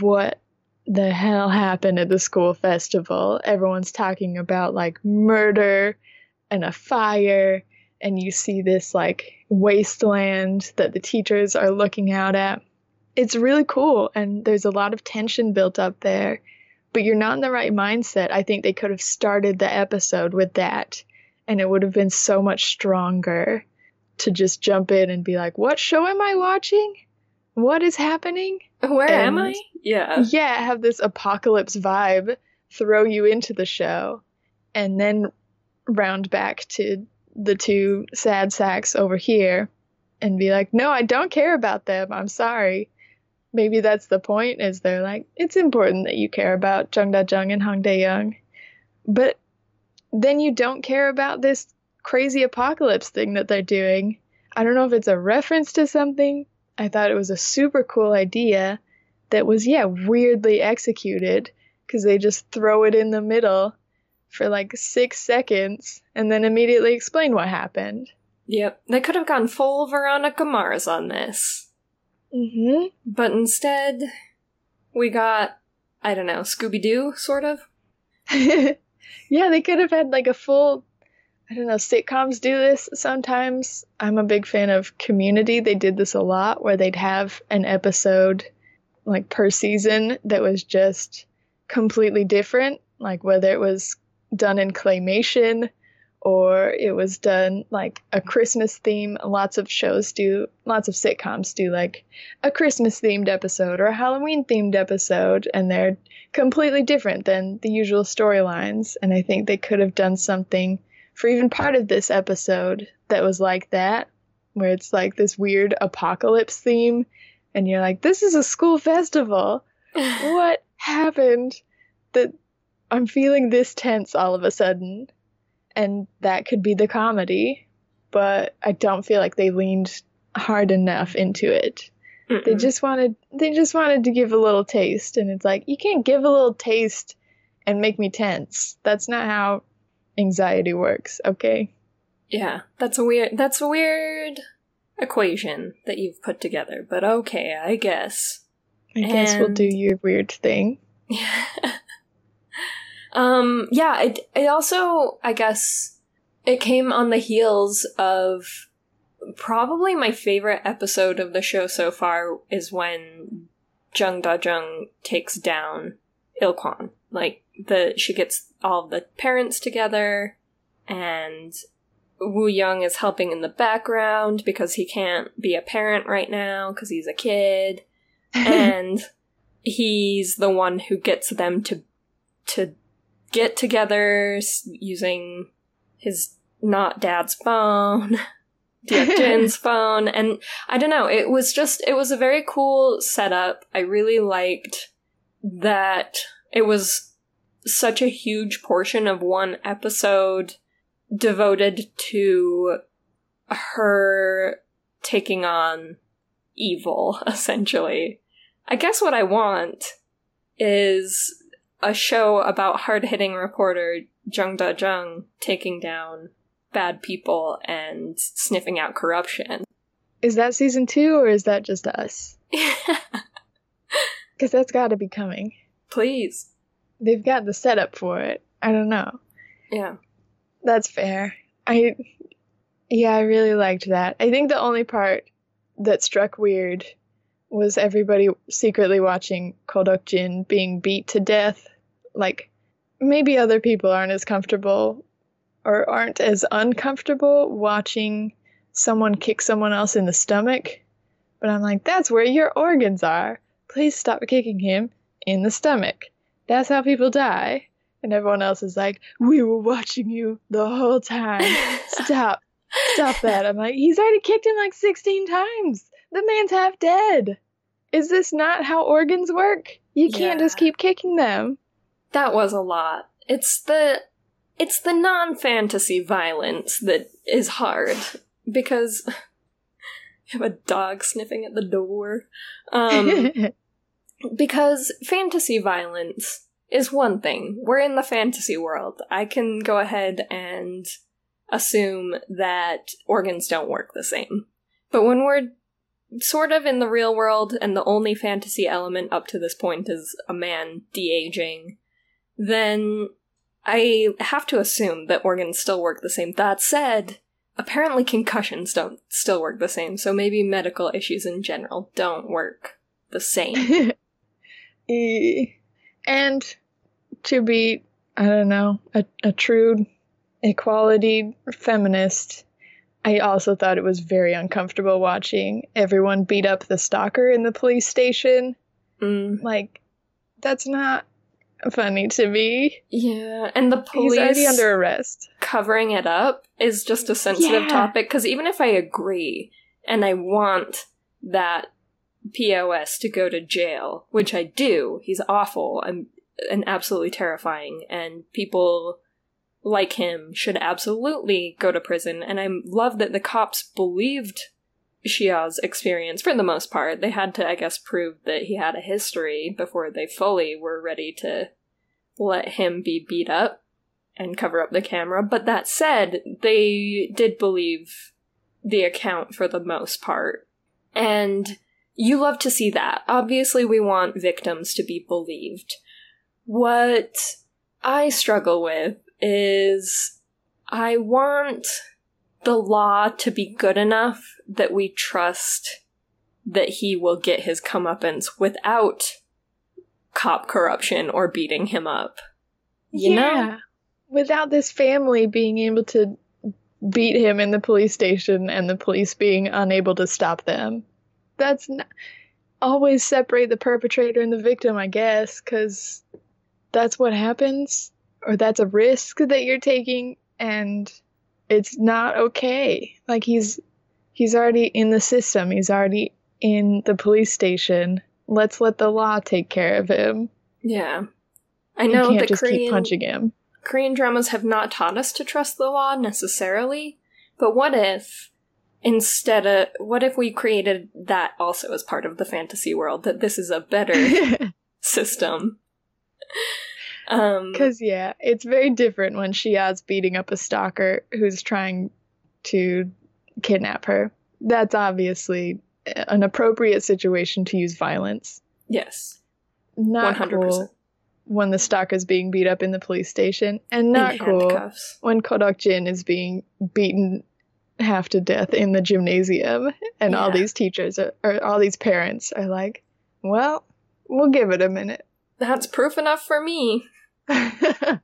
what the hell happened at the school festival. Everyone's talking about like murder and a fire. And you see this like wasteland that the teachers are looking out at it's really cool and there's a lot of tension built up there but you're not in the right mindset i think they could have started the episode with that and it would have been so much stronger to just jump in and be like what show am i watching? What is happening? Where and, am i? Yeah. Yeah have this apocalypse vibe throw you into the show and then round back to the two sad sacks over here and be like no i don't care about them. I'm sorry. Maybe that's the point is they're like it's important that you care about Jung Da Jung and Hong Dae Young. But then you don't care about this crazy apocalypse thing that they're doing I don't know if it's a reference to something I thought it was a super cool idea that was yeah weirdly executed because they just throw it in the middle for like six seconds and then immediately explain what happened Yep, they could have gone full Veronica Mars on this. Mm-hmm. But instead, we got, I don't know, Scooby Doo, sort of. yeah, they could have had like a full, I don't know, sitcoms do this sometimes. I'm a big fan of Community. They did this a lot where they'd have an episode like per season that was just completely different, like whether it was done in claymation or it was done like a Christmas theme. Lots of shows do, lots of sitcoms do like a Christmas themed episode or a Halloween themed episode, and they're completely different than the usual storylines. And I think they could have done something for even part of this episode that was like that, where it's like this weird apocalypse theme, and you're like, this is a school festival. what happened that I'm feeling this tense all of a sudden? and that could be the comedy, but I don't feel like they leaned hard enough into it. Mm-mm. They just wanted they just wanted to give a little taste and it's like you can't give a little taste and make me tense. That's not how anxiety works, okay? Yeah, that's a weird that's a weird equation that you've put together, but okay, I guess. I and... guess we'll do your weird thing. Um, yeah, it, it also, I guess, it came on the heels of probably my favorite episode of the show so far is when Jung Da Jung takes down Ilkwon. Like, the, she gets all the parents together and Woo Young is helping in the background because he can't be a parent right now because he's a kid. and he's the one who gets them to to get together using his not dad's phone, Jin's phone, and I don't know, it was just, it was a very cool setup. I really liked that it was such a huge portion of one episode devoted to her taking on evil, essentially. I guess what I want is a show about hard hitting reporter Jung Da Jung taking down bad people and sniffing out corruption. Is that season two or is that just us? Because that's got to be coming. Please. They've got the setup for it. I don't know. Yeah. That's fair. I, yeah, I really liked that. I think the only part that struck weird was everybody secretly watching Ko Deok Jin being beat to death. Like, maybe other people aren't as comfortable or aren't as uncomfortable watching someone kick someone else in the stomach. But I'm like, that's where your organs are. Please stop kicking him in the stomach. That's how people die. And everyone else is like, we were watching you the whole time. Stop. Stop that. I'm like, he's already kicked him like 16 times. The man's half dead. Is this not how organs work? You can't Yeah. just keep kicking them. That was a lot. It's the it's the non-fantasy violence that is hard because have a dog sniffing at the door. Um because fantasy violence is one thing. We're in the fantasy world. I can go ahead and assume that organs don't work the same. But when we're sort of in the real world and the only fantasy element up to this point is a man de-aging, then I have to assume that organs still work the same. That said, apparently concussions don't still work the same, so maybe medical issues in general don't work the same. And to be, I don't know, a, a true equality feminist, I also thought it was very uncomfortable watching everyone beat up the stalker in the police station. Mm, Like, that's not funny to me. yeah, and the police He's already under arrest. covering it up is just a sensitive Yeah. topic because even if I agree and I want that POS to go to jail, which I do, he's awful and, and absolutely terrifying, and people like him should absolutely go to prison. And I love that the cops believed Xiao's experience for the most part. They had to, I guess, prove that he had a history before they fully were ready to let him be beat up and cover up the camera. But that said, they did believe the account for the most part. And you love to see that. Obviously, we want victims to be believed. What I struggle with is I want the law to be good enough that we trust that he will get his comeuppance without cop corruption or beating him up. You know? Without this family being able to beat him in the police station and the police being unable to stop them. That's n- always separate the perpetrator and the victim, I guess, because that's what happens, or that's a risk that you're taking, and it's not okay. Like he's he's already in the system. He's already in the police station. Let's let the law take care of him. Yeah. I You know can't the just Korean keep punching him. Korean dramas have not taught us to trust the law necessarily, but what if instead of what if we created that also as part of the fantasy world that this is a better system? Um Because, yeah, it's very different when Shia's beating up a stalker who's trying to kidnap her. That's obviously an appropriate situation to use violence. yes, Not 100%. cool when the stalker's being beat up in the police station, and in not cool handcuffs. when Ko Deok Jin is being beaten half to death in the gymnasium, and all these teachers are, or all these parents are like, well, we'll give it a minute. That's proof enough for me.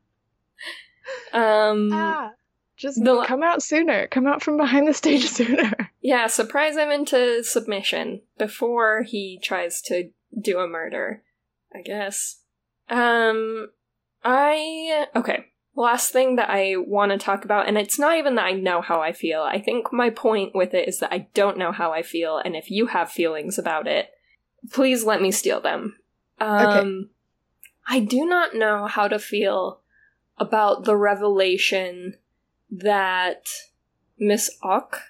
Um ah, just The come out sooner. Come out from behind the stage sooner. Yeah, surprise him into submission before he tries to do a murder, I guess. Um, I. Okay. Last thing that I want to talk about, and it's not even that I know how I feel. I think my point with it is that I don't know how I feel, and if you have feelings about it, please let me steal them. Um, I do not know how to feel about the revelation that Miss Ock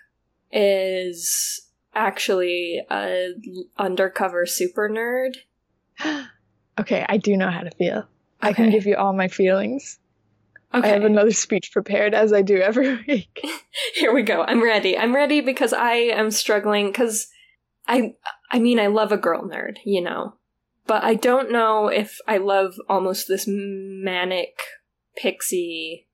is actually a undercover super nerd. okay, I do know how to feel. I can give you all my feelings. Okay, I have another speech prepared as I do every week. here we go. I'm ready. I'm ready because I am struggling because I I mean I love a girl nerd, you know. But I don't know if I love almost this manic pixie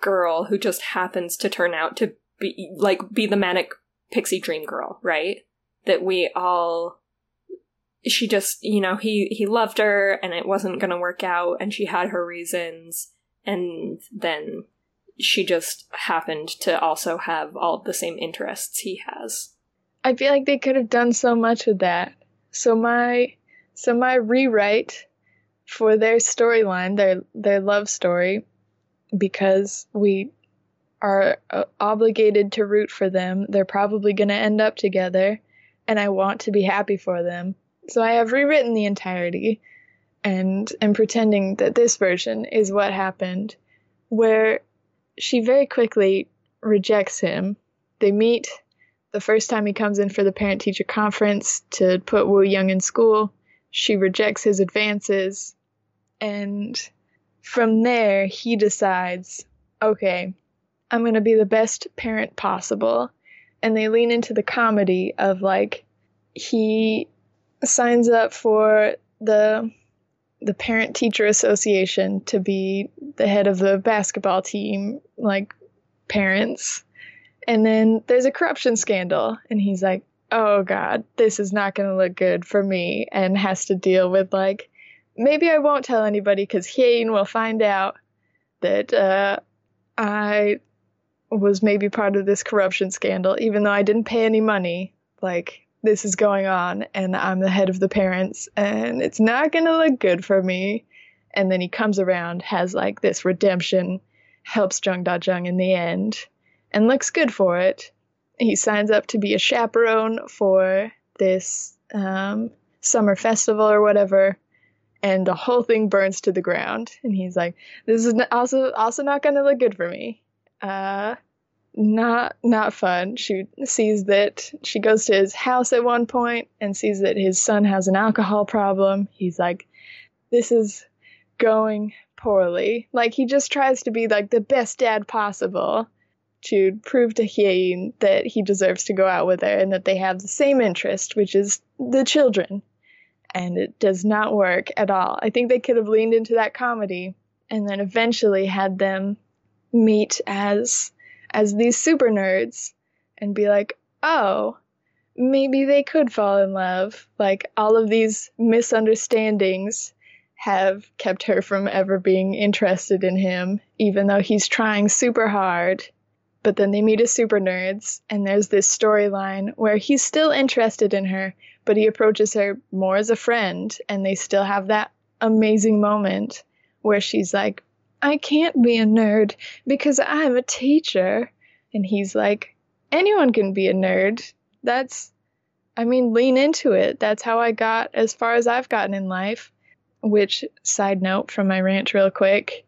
girl who just happens to turn out to be like be the manic pixie dream girl, right? that we all she just you know he he loved her and it wasn't going to work out and she had her reasons and then she just happened to also have all the same interests he has I feel like they could have done so much with that. So my so my rewrite for their storyline, their their love story, because we are uh, obligated to root for them. They're probably going to end up together, and I want to be happy for them. So I have rewritten the entirety and am pretending that this version is what happened, where she very quickly rejects him. They meet the first time he comes in for the parent teacher conference to put Woo Young in school. She rejects his advances. And from there, he decides, okay, I'm going to be the best parent possible. And they lean into the comedy of like, he signs up for the the parent teacher association to be the head of the basketball team like parents and then there's a corruption scandal and he's like oh god this is not going to look good for me and has to deal with like maybe i won't tell anybody because Hyein will find out that uh, i was maybe part of this corruption scandal even though i didn't pay any money like this is going on and I'm the head of the parents and it's not going to look good for me. And then he comes around, has like this redemption, helps Jung Da Jung in the end, and looks good for it. He signs up to be a chaperone for this um, summer festival or whatever, and the whole thing burns to the ground. And he's like, "This is also also not going to look good for me." Uh, not not fun. She sees that she goes to his house at one point and sees that his son has an alcohol problem. He's like, "This is going poorly." Like he just tries to be like the best dad possible to prove to Hyein that he deserves to go out with her and that they have the same interest, which is the children. And it does not work at all. I think they could have leaned into that comedy and then eventually had them meet as as these super nerds and be like, oh, maybe they could fall in love. Like all of these misunderstandings have kept her from ever being interested in him, even though he's trying super hard. But then they meet as super nerds, and there's this storyline where he's still interested in her, but he approaches her more as a friend, and they still have that amazing moment where she's like, I can't be a nerd because I'm a teacher. And he's like, anyone can be a nerd. That's, I mean, lean into it. That's how I got as far as I've gotten in life. Which, side note from my rant, real quick,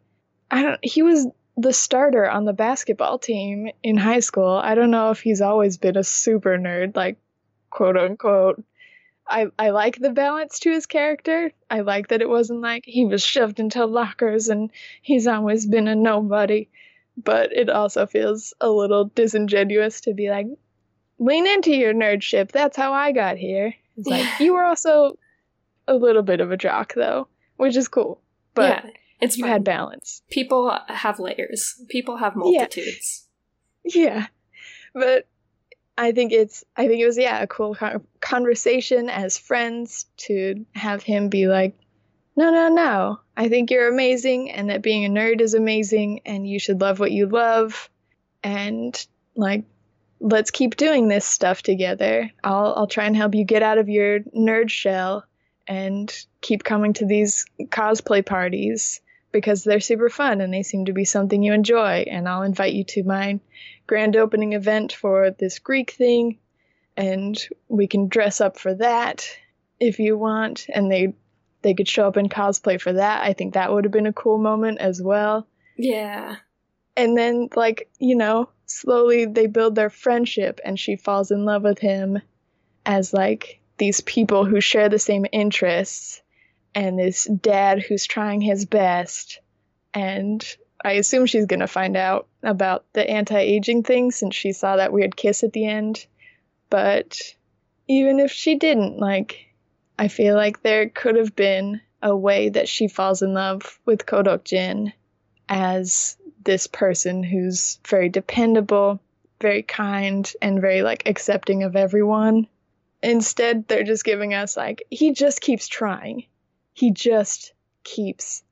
I don't, he was the starter on the basketball team in high school. I don't know if he's always been a super nerd, like, quote unquote. I, I like the balance to his character. I like that it wasn't like he was shoved into lockers and he's always been a nobody. But it also feels a little disingenuous to be like, lean into your nerdship. That's how I got here. It's like, you were also a little bit of a jock, though, which is cool. But yeah, it's you fun. had balance. People have layers, people have multitudes. Yeah. yeah. But I think it's I think it was yeah a cool conversation as friends to have him be like, no no no, I think you're amazing and that being a nerd is amazing and you should love what you love, and like let's keep doing this stuff together. I'll I'll try and help you get out of your nerd shell and keep coming to these cosplay parties because they're super fun and they seem to be something you enjoy. And I'll invite you to my grand opening event for this Greek thing, and we can dress up for that if you want. And they they could show up in cosplay for that. I think that would have been a cool moment as well. Yeah. And then, like, you know, slowly they build their friendship, and she falls in love with him as, like, these people who share the same interests and this dad who's trying his best. And I assume she's going to find out about the anti aging thing since she saw that weird kiss at the end. But even if she didn't, like, I feel like there could have been a way that she falls in love with Ko Deok Jin as this person who's very dependable, very kind, and very, like, accepting of everyone. Instead, they're just giving us like he just keeps trying. He just keeps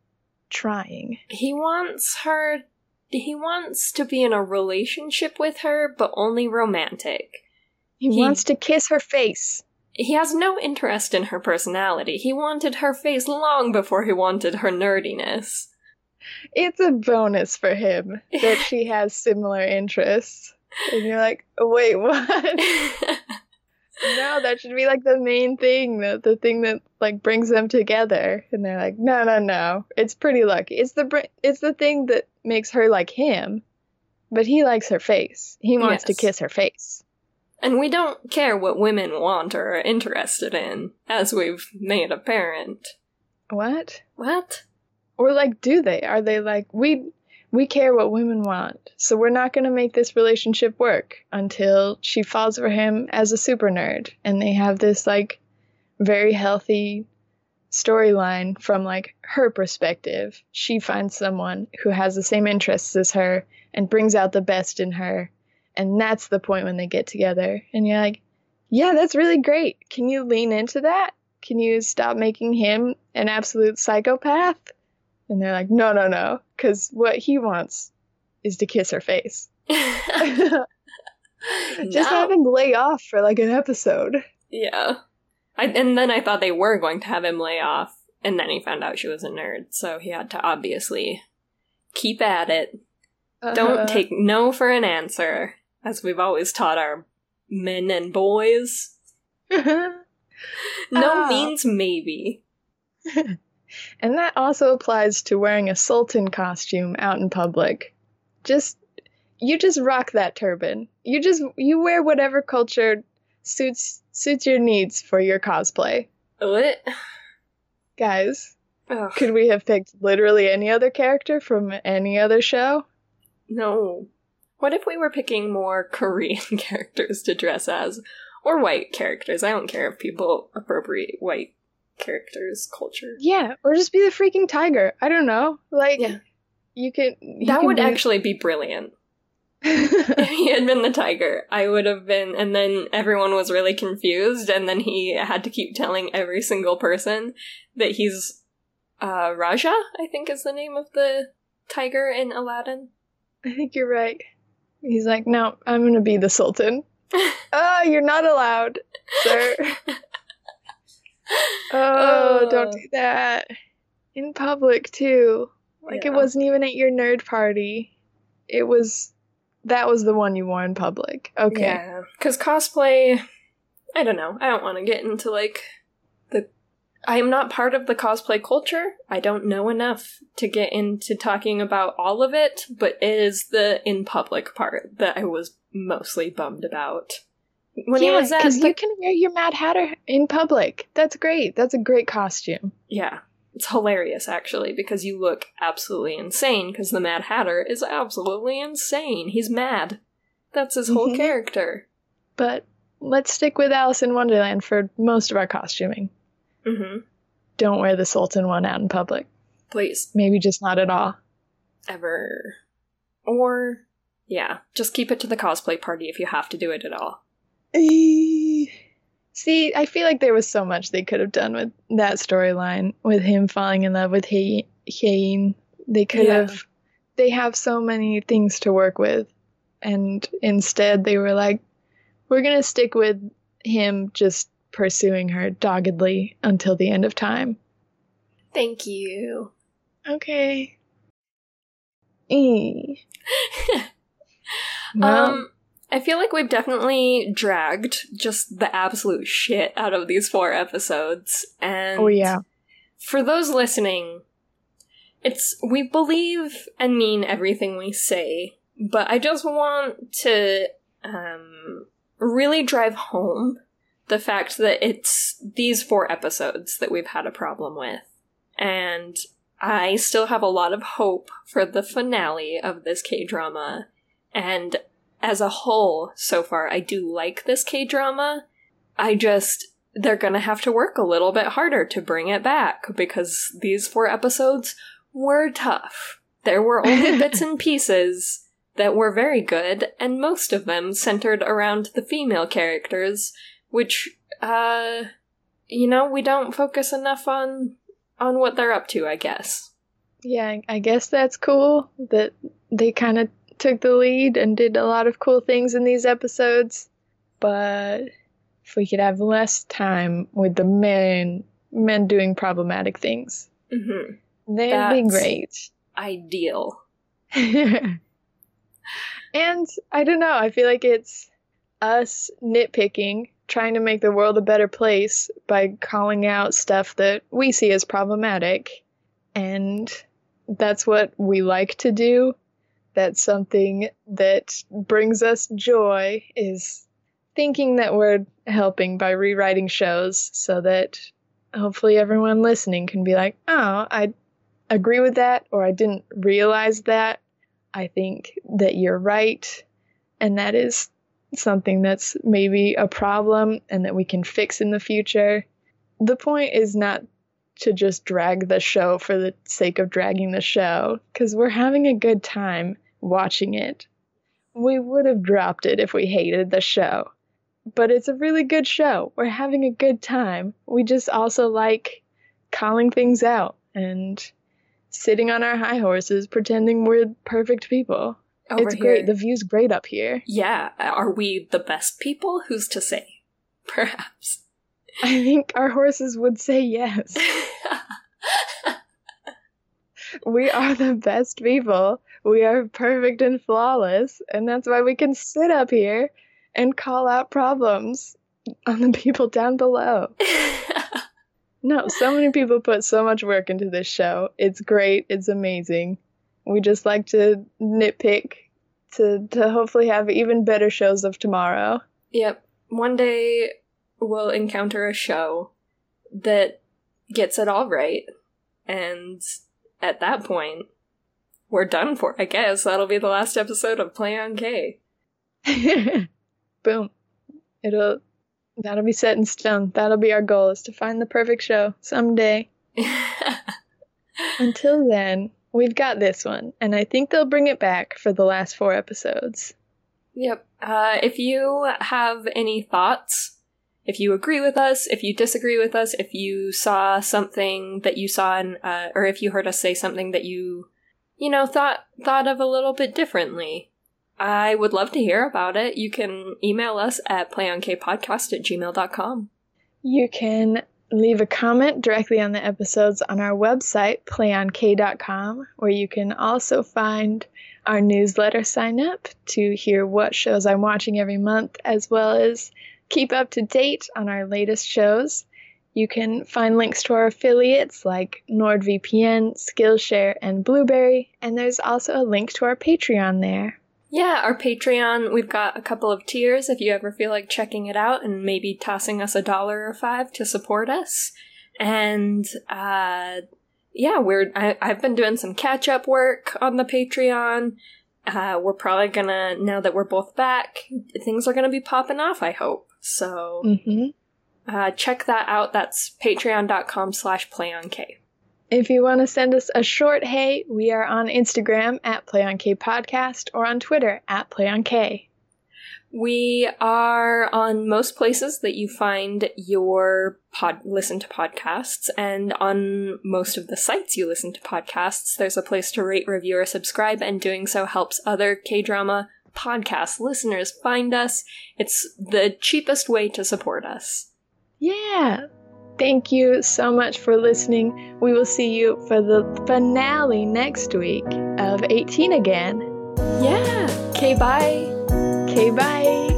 trying. He wants her he wants to be in a relationship with her, but only romantic. He, he wants to kiss her face. He has no interest in her personality. He wanted her face long before he wanted her nerdiness. It's a bonus for him that she has similar interests. And you're like, wait, what? no, that should be like the main thing, the the thing that like brings them together. And they're like, no, no, no. It's pretty lucky. It's the it's the thing that makes her like him, but he likes her face. He wants yes. to kiss her face. And we don't care what women want or are interested in, as we've made apparent. What? What? Or like, do they? Are they like we? We care what women want, so we're not going to make this relationship work until she falls for him as a super nerd, and they have this like very healthy storyline from like her perspective. She finds someone who has the same interests as her and brings out the best in her and that's the point when they get together. And you're like, yeah, that's really great. Can you lean into that? Can you stop making him an absolute psychopath? And they're like, no, no, no. Because what he wants is to kiss her face. Just no. have him lay off for like an episode. Yeah. I, and then I thought they were going to have him lay off. And then he found out she was a nerd. So he had to obviously keep at it. Uh-huh. Don't take no for an answer as we've always taught our men and boys. no oh. means maybe. And that also applies to wearing a sultan costume out in public. Just you just rock that turban. You just you wear whatever culture suits suits your needs for your cosplay. What? Guys, Ugh. could we have picked literally any other character from any other show? No. What if we were picking more Korean characters to dress as? Or white characters? I don't care if people appropriate white characters' culture. Yeah, or just be the freaking tiger. I don't know. Like, yeah. you could. You that can would be... actually be brilliant. if he had been the tiger, I would have been, and then everyone was really confused, and then he had to keep telling every single person that he's uh, Rajah, I think is the name of the tiger in Aladdin. I think you're right. He's like, no, I'm gonna be the Sultan. oh, you're not allowed, sir. oh, oh, don't uh. do that. In public, too. Like, yeah. it wasn't even at your nerd party. It was. That was the one you wore in public. Okay. Yeah. Because cosplay. I don't know. I don't want to get into, like, the I am not part of the cosplay culture. I don't know enough to get into talking about all of it, but it is the in public part that I was mostly bummed about. When yeah, because the- you can wear your Mad Hatter in public. That's great. That's a great costume. Yeah. It's hilarious, actually, because you look absolutely insane, because the Mad Hatter is absolutely insane. He's mad. That's his whole mm-hmm. character. But let's stick with Alice in Wonderland for most of our costuming. Mm-hmm. Don't wear the Sultan one out in public. Please. Maybe just not at all. Ever. Or, yeah, just keep it to the cosplay party if you have to do it at all. See, I feel like there was so much they could have done with that storyline, with him falling in love with Hyein. They could yeah. have. They have so many things to work with, and instead they were like, "We're gonna stick with him just pursuing her doggedly until the end of time. Thank you. Okay. E. well, um, I feel like we've definitely dragged just the absolute shit out of these four episodes. And oh yeah. For those listening, it's we believe and mean everything we say, but I just want to um, really drive home the fact that it's these four episodes that we've had a problem with. And I still have a lot of hope for the finale of this K drama. And as a whole, so far, I do like this K drama. I just, they're gonna have to work a little bit harder to bring it back because these four episodes were tough. There were only bits and pieces that were very good, and most of them centered around the female characters which uh, you know, we don't focus enough on on what they're up to. I guess. Yeah, I guess that's cool that they kind of took the lead and did a lot of cool things in these episodes. But if we could have less time with the men men doing problematic things, Mm-hmm. that'd be great. Ideal. and I don't know, I feel like it's us nitpicking, trying to make the world a better place by calling out stuff that we see as problematic. And that's what we like to do. That's something that brings us joy is thinking that we're helping by rewriting shows so that hopefully everyone listening can be like, "Oh, I agree with that or I didn't realize that." I think that you're right, and that is something that's maybe a problem and that we can fix in the future. The point is not to just drag the show for the sake of dragging the show, because we're having a good time watching it. We would have dropped it if we hated the show, but it's a really good show. We're having a good time. We just also like calling things out and sitting on our high horses pretending we're perfect people. Over it's here. great. The view's great up here. yeah. Are we the best people? Who's to say? Perhaps. I think our horses would say yes. We are the best people. We are perfect and flawless, and that's why we can sit up here and call out problems on the people down below. No, so many people put so much work into this show. It's great. It's amazing. We just like to nitpick to to hopefully have even better shows of tomorrow. Yep. One day we'll encounter a show that gets it all right. And at that point, we're done for, I guess. That'll be the last episode of Play on K. Boom. It'll that'll be set in stone. That'll be our goal is to find the perfect show someday. Until then, we've got this one, and I think they'll bring it back for the last four episodes. Yep. Uh, if you have any thoughts, if you agree with us, if you disagree with us, if you saw something that you saw, in, uh, or if you heard us say something that you, you know, thought thought of a little bit differently, I would love to hear about it. You can email us at playonkpodcast at gmail.com. You can leave a comment directly on the episodes on our website, playonk.com, where you can also find our newsletter sign up to hear what shows I'm watching every month, as well as keep up to date on our latest shows. You can find links to our affiliates like NordVPN, Skillshare, and Blueberry, and there's also a link to our Patreon there. Yeah, our Patreon, we've got a couple of tiers if you ever feel like checking it out and maybe tossing us a dollar or five to support us. And uh yeah, we're I, I've been doing some catch up work on the Patreon. Uh we're probably gonna now that we're both back, things are gonna be popping off, I hope. So hmm uh check that out. That's patreon.com slash playonk. If you want to send us a short hey, we are on Instagram at PlayOnK podcast or on Twitter at PlayOnK. We are on most places that you find your pod listen to podcasts, and on most of the sites you listen to podcasts, there's a place to rate, review, or subscribe, and doing so helps other K drama podcast listeners find us. It's the cheapest way to support us. Yeah. Thank you so much for listening. We will see you for the finale next week of 18 again. Yeah. Okay, bye. Okay, bye.